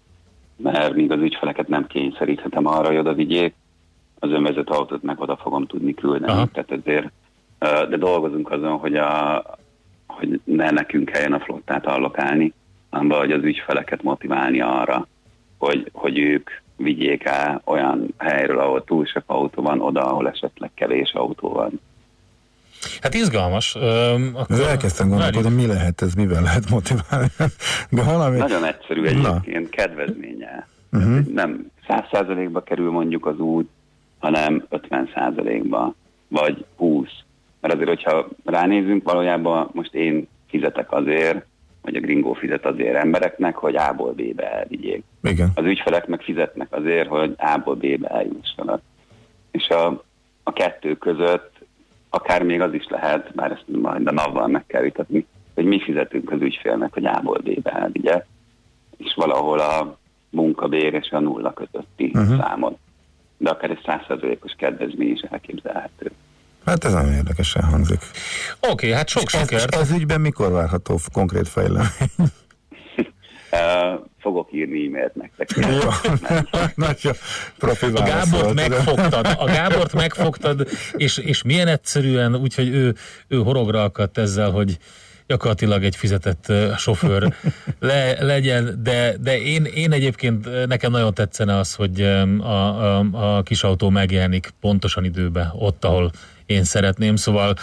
mert míg az ügyfeleket nem kényszeríthetem arra, hogy oda vigyék, az önvezető autót meg oda fogom tudni küldeni. Aha. Tehát ezért, de dolgozunk azon, hogy a, hogy ne nekünk kelljen a flottát allokálni, hanem hogy az ügyfeleket motiválni arra, hogy, hogy ők vigyék el olyan helyről, ahol túl sok autó van, oda, ahol esetleg kevés autó van.
Hát izgalmas.
Üm, akkor elkezdtem gondolkodni, mi lehet ez, mivel lehet motiválni. De valami...
Nagyon egyszerű egyébként, Na. kedvezménye. Uh-huh. Nem száz százalékba kerül mondjuk az út, hanem 50 százalékba, vagy 20 mert azért, hogyha ránézünk, valójában most én fizetek azért, vagy a gringó fizet azért embereknek, hogy A-ból B-be elvigyék.
Igen.
Az ügyfelek meg fizetnek azért, hogy A-ból B-be eljussanak. És a, a kettő között akár még az is lehet, bár ezt majd a NAV-val meg kell vitatni, hogy mi fizetünk az ügyfélnek, hogy A-ból B-be elvigye, és valahol a munkabér és a nulla közötti uh-huh. számot. De akár egy százszerzőjékos kedvezmény is elképzelhető.
Hát ez nagyon érdekesen hangzik.
Oké, okay, hát sok sikert.
Ez, ez ügyben mikor várható konkrét fejlemény?
Uh, fogok írni e-mailt nektek.
Jó, nagyon profi
A Gábort megfogtad, a Gábort megfogtad, és, és milyen egyszerűen, úgyhogy ő, ő horogra akadt ezzel, hogy gyakorlatilag egy fizetett sofőr le, legyen, de, de én, én egyébként nekem nagyon tetszene az, hogy a, a, a kis autó megjelenik pontosan időbe, ott, ahol én szeretném, szóval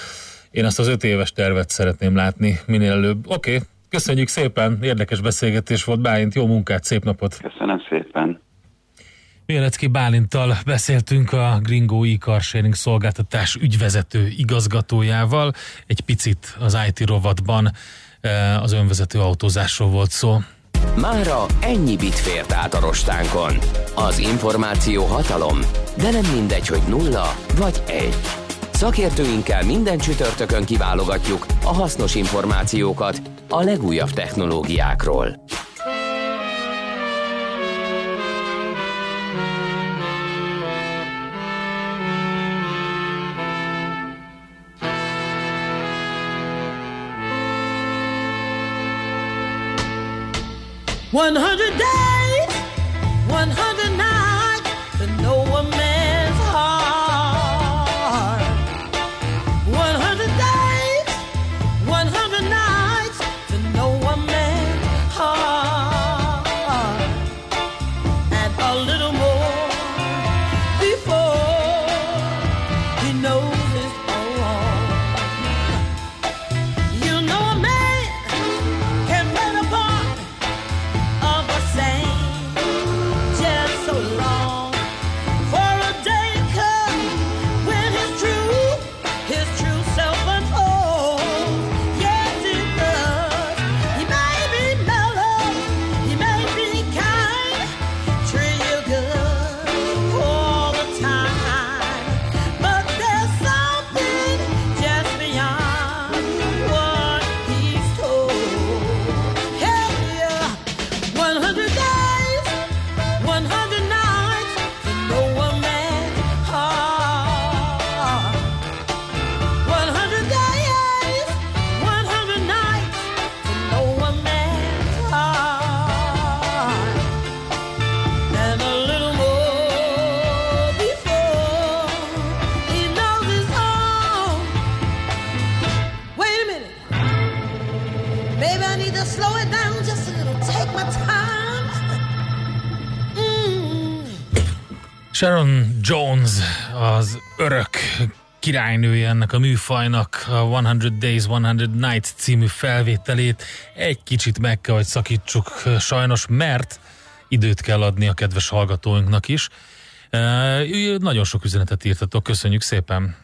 én azt az öt éves tervet szeretném látni minél előbb. Oké, okay, köszönjük szépen, érdekes beszélgetés volt, Bálint, jó munkát, szép napot!
Köszönöm szépen!
Mielecki Bálintal beszéltünk a Gringo e sharing szolgáltatás ügyvezető igazgatójával. Egy picit az IT rovatban eh, az önvezető autózásról volt szó.
Mára ennyi bit fért át a rostánkon. Az információ hatalom, de nem mindegy, hogy nulla vagy egy. Szakértőinkkel minden csütörtökön kiválogatjuk a hasznos információkat a legújabb technológiákról.
One hundred days, one hundred
ennek a műfajnak a 100 Days, 100 Nights című felvételét egy kicsit meg kell, hogy szakítsuk sajnos, mert időt kell adni a kedves hallgatóinknak is. Nagyon sok üzenetet írtatok, köszönjük szépen.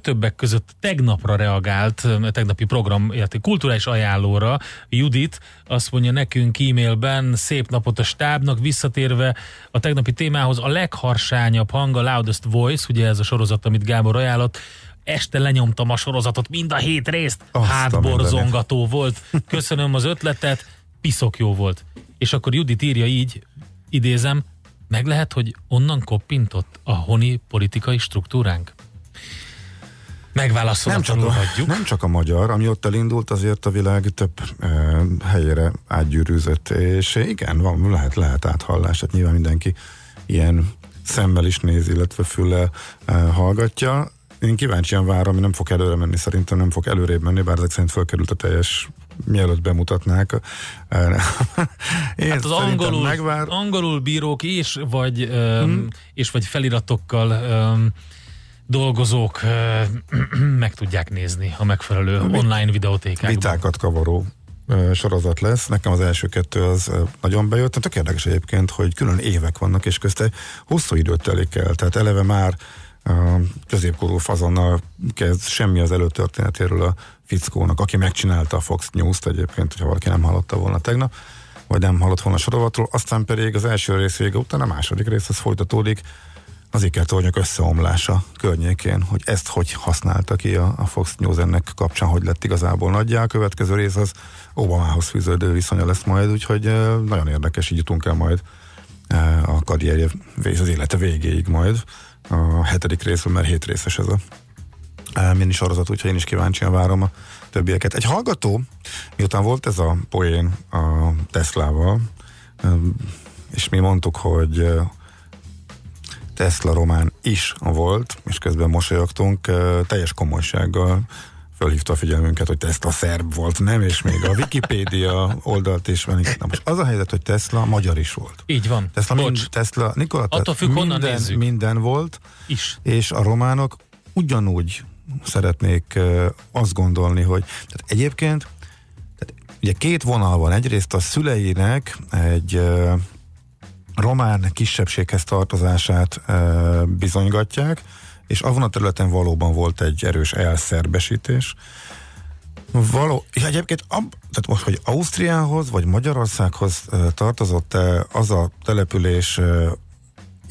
Többek között tegnapra reagált, tegnapi program, illetve kulturális ajánlóra Judit azt mondja nekünk e-mailben, szép napot a stábnak, visszatérve a tegnapi témához, a legharsányabb hang, a loudest voice, ugye ez a sorozat, amit Gábor ajánlott, este lenyomtam a sorozatot, mind a hét részt,
Azt
hátborzongató volt. Köszönöm az ötletet, piszok jó volt. És akkor Judit írja így, idézem, meg lehet, hogy onnan koppintott a honi politikai struktúránk?
Nem csak,
Megválaszolatlanul
a,
hagyjuk.
nem csak a magyar, ami ott elindult, azért a világ több e, helyére átgyűrűzött, és igen, van, lehet, lehet áthallás, hát nyilván mindenki ilyen szemmel is néz, illetve füllel e, hallgatja. Én kíváncsian várom, nem fog előre menni, szerintem nem fog előrébb menni, bár ezek szerint fölkerült a teljes mielőtt bemutatnák. Én
Hát az angolul,
megvár,
angolul bírók és vagy, um, és vagy feliratokkal um, dolgozók uh, meg tudják nézni a megfelelő online videótékákban.
vitákat kavaró sorozat lesz. Nekem az első kettő az nagyon bejött. Tök érdekes egyébként, hogy külön évek vannak, és közte hosszú időt telik el. Tehát eleve már középkorú fazonnal kezd semmi az előtörténetéről a fickónak, aki megcsinálta a Fox News-t egyébként, hogyha valaki nem hallotta volna tegnap, vagy nem hallott volna sorovatról, aztán pedig az első rész vége után a második rész az folytatódik, az ikertornyok összeomlása környékén, hogy ezt hogy használta ki a, a Fox News ennek kapcsán, hogy lett igazából nagyjá. A következő rész az Obamához fűződő viszonya lesz majd, úgyhogy nagyon érdekes, így jutunk el majd a karrierje, az élete végéig majd a hetedik részről, mert hét részes ez a mini sorozat, úgyhogy én is kíváncsian várom a többieket. Egy hallgató, miután volt ez a poén a Teslával, és mi mondtuk, hogy Tesla román is volt, és közben mosolyogtunk, teljes komolysággal fölhívta a figyelmünket, hogy Tesla szerb volt, nem, és még a Wikipédia oldalt is van. Na most az a helyzet, hogy Tesla magyar is volt.
Így van.
Tesla,
Bocs,
mind, Tesla Nikola,
Attól függ,
minden,
nézzük.
minden volt,
is.
és a románok ugyanúgy szeretnék azt gondolni, hogy tehát egyébként tehát ugye két vonal van. Egyrészt a szüleinek egy román kisebbséghez tartozását bizonygatják, és azon a területen valóban volt egy erős elszerbesítés. Való, és egyébként ab, tehát most, hogy Ausztriához vagy Magyarországhoz ö, tartozott-e az a település, ö,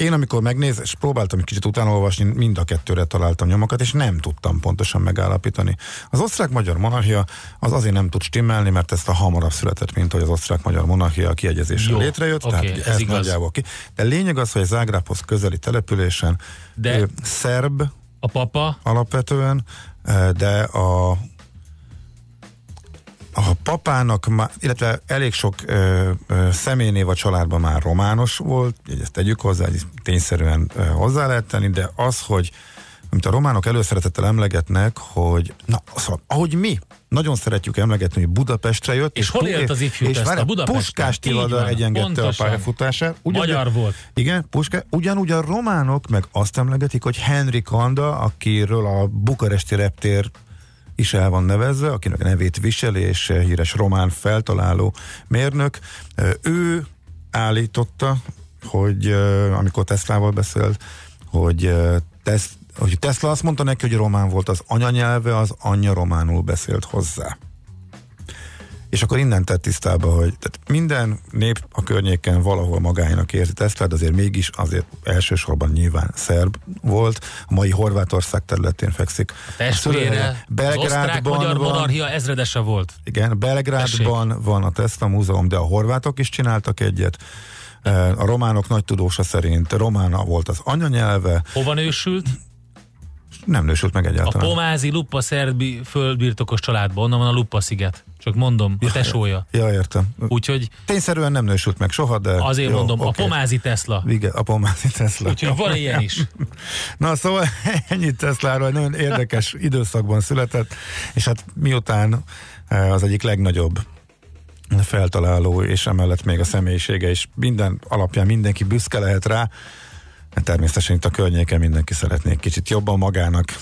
én amikor megnéz, és próbáltam egy kicsit utána olvasni, mind a kettőre találtam nyomokat, és nem tudtam pontosan megállapítani. Az osztrák-magyar monarchia az azért nem tud stimmelni, mert ezt a hamarabb született, mint hogy az osztrák-magyar monarchia a kiegyezéssel
Jó,
létrejött.
oké,
tehát
ez
ez
igaz.
nagyjából ki. De lényeg az, hogy Zágrábhoz közeli településen
De-
szerb
A papa,
alapvetően, eh, de a a papának, illetve elég sok ö, ö, személynév a családban már romános volt, így ezt tegyük hozzá, így tényszerűen ö, hozzá lehet tenni, de az, hogy amit a románok előszeretettel emlegetnek, hogy na, szóval, ahogy mi nagyon szeretjük emlegetni, hogy Budapestre jött.
És hol
pu-
élt az ifjú
és
Tesla?
várjál,
Budapesten.
Puskás
van,
egyengedte a pályafutását.
Magyar volt.
Igen, Puska, ugyanúgy a románok meg azt emlegetik, hogy Henry Kanda, akiről a bukaresti reptér is el van nevezve, akinek a nevét viseli, és eh, híres román feltaláló mérnök. Eh, Ő állította, hogy eh, amikor Teslával beszélt, hogy, Tesz, hogy Tesla azt mondta neki, hogy román volt az anyanyelve, az anyja románul beszélt hozzá. És akkor innen tett tisztába, hogy tehát minden nép a környéken valahol magáinak érzi Tesla, de azért mégis azért elsősorban nyilván szerb volt. A mai Horvátország területén fekszik. A
testvére,
szülőhelye
az osztrák-magyar
van,
monarchia ezredese volt.
igen, Belgrádban van a Tesla múzeum, de a horvátok is csináltak egyet. Eh, A románok nagy tudósa szerint romána volt az anyanyelve,
Hova nősült?
Nem nősült meg
A
egyáltalán.
Pomázi Lupa szerbi földbirtokos családban, onnan van a Lupa sziget. Csak mondom, a tesója.
Ja, értem.
Úgyhogy
Tényszerűen nem nősült meg soha, de...
azért
jó,
mondom, a
oké.
Pomázi Tesla.
Igen, a Pomázi Tesla.
Úgyhogy van ilyen is.
Na szóval ennyit Tesláról, nagyon érdekes időszakban született, és hát miután eh, az egyik legnagyobb feltaláló, és emellett még a személyisége, és minden alapján mindenki büszke lehet rá. Természetesen itt a környéken mindenki szeretné kicsit jobban magának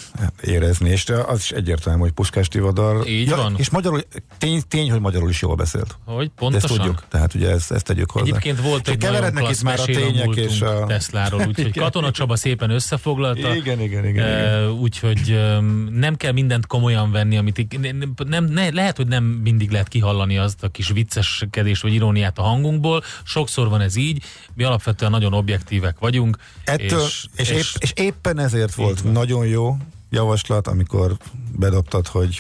érezni, és az is egyértelmű, hogy Puskás Tivadar.
Így ja, van.
És magyarul, tény, tény, hogy magyarul is jól beszélt.
Hogy pontosan?
De ezt tudjuk, tehát ugye ezt, ezt tegyük hozzá.
Egyébként volt egy nagyon klassz már a tények és a... Tesláról, úgyhogy Katona Csaba szépen összefoglalta.
Igen, igen, igen.
igen. Uh, úgyhogy um, nem kell mindent komolyan venni, amit nem, nem, ne, lehet, hogy nem mindig lehet kihallani azt a kis vicceskedést vagy iróniát a hangunkból. Sokszor van ez így, mi alapvetően nagyon objektívek vagyunk.
Ettől, és, és, és, épp, és éppen ezért volt van. nagyon jó javaslat, amikor bedobtad, hogy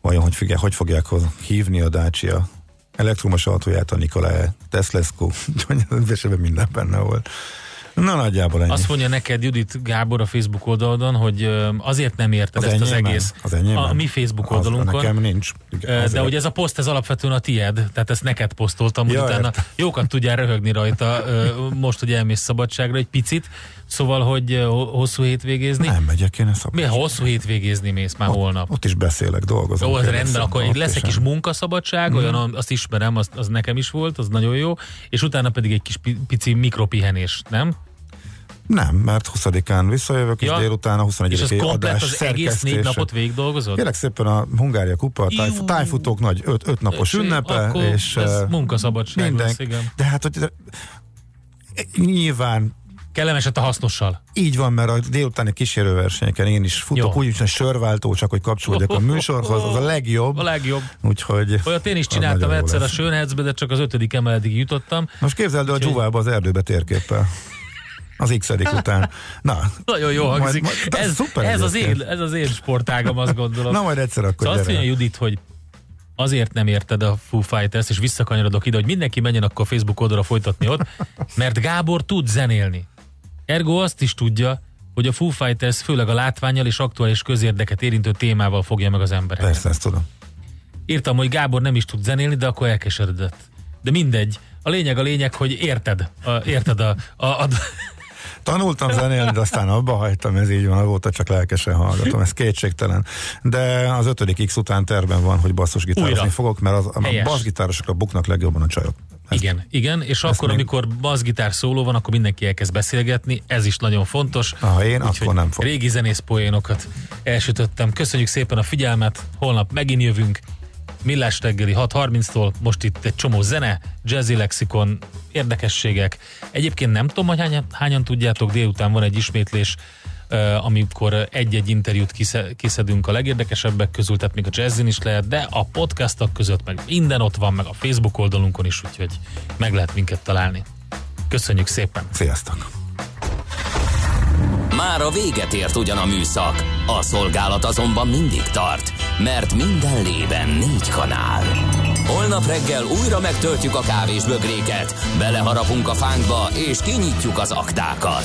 vajon hogy, figyel, hogy fogják hívni a Dacia elektromos autóját a Nikolaj Teslescu, ebben minden benne volt. Na nagyjából ennyi.
Azt mondja neked Judit Gábor a Facebook oldalon, hogy azért nem érted az ezt az egész.
Az
a mi Facebook oldalunkon.
Az, nekem nincs.
De hogy ez a poszt, ez alapvetően a tied, tehát ezt neked posztoltam, ja, utána ért. jókat tudjál röhögni rajta most, hogy elmész szabadságra egy picit. Szóval, hogy hosszú hétvégézni?
Nem megyek én ezt
Mi hosszú hétvégézni mész már
ott,
holnap?
Ott is beszélek, dolgozom.
Jó, az rendben, akkor egy lesz egy kis munkaszabadság, mm. olyan, azt ismerem, az, az nekem is volt, az nagyon jó, és utána pedig egy kis pici mikropihenés, nem?
Nem, mert 20-án visszajövök, ja. és délután a 21
És az
komplet
az egész négy napot végig dolgozod?
Kérlek szépen a Hungária kupa, a táj, tájfutók nagy öt, öt napos ünnepe, és
ez munkaszabadság minden, lesz, igen.
De hát, hogy nyilván
Kellemeset a hasznossal.
Így van, mert a délutáni kísérőversenyeken én is futok, úgy, hogy sörváltó, csak hogy kapcsolódjak a műsorhoz, az a legjobb.
A legjobb.
Úgyhogy
Olyat én is csináltam egyszer a Sönhedzbe, de csak az ötödik emeletig jutottam.
Most képzeld el a Dzsúvába az erdőbe térképpel az x után. Na.
Nagyon jó hangzik. Majd, majd, ez, szuper ez, az én, ez az én sportágam, azt gondolom.
Na majd egyszer akkor
szóval azt mondja Judit, hogy azért nem érted a Foo Fighters, és visszakanyarodok ide, hogy mindenki menjen akkor Facebook oldalra folytatni ott, mert Gábor tud zenélni. Ergo azt is tudja, hogy a Foo Fighters főleg a látványjal és aktuális közérdeket érintő témával fogja meg az embereket.
Persze, ezt tudom.
Írtam, hogy Gábor nem is tud zenélni, de akkor elkeseredett. De mindegy. A lényeg a lényeg, hogy érted. A, érted a, a, a,
Tanultam zenélni, de aztán abba hagytam, ez így van, azóta csak lelkesen hallgatom, ez kétségtelen. De az ötödik X után terben van, hogy basszusgitározni fogok, mert az, a basszgitárosokra buknak legjobban a csajok.
Ezt, igen, igen, és akkor, még... amikor basszgitár szóló van, akkor mindenki elkezd beszélgetni, ez is nagyon fontos.
Ha én, Úgy, akkor nem fog.
Régi zenész poénokat elsütöttem. Köszönjük szépen a figyelmet, holnap megint jövünk, Millás reggeli 6.30-tól, most itt egy csomó zene, jazzy lexikon, érdekességek. Egyébként nem tudom, hogy hányan, hányan tudjátok, délután van egy ismétlés, amikor egy-egy interjút kiszedünk a legérdekesebbek közül, tehát még a jazzin is lehet, de a podcastok között meg minden ott van, meg a Facebook oldalunkon is, úgyhogy meg lehet minket találni. Köszönjük szépen!
Sziasztok!
Már a véget ért ugyan a műszak, a szolgálat azonban mindig tart, mert minden lében négy kanál. Holnap reggel újra megtöltjük a kávés bögréket, beleharapunk a fánkba és kinyitjuk az aktákat.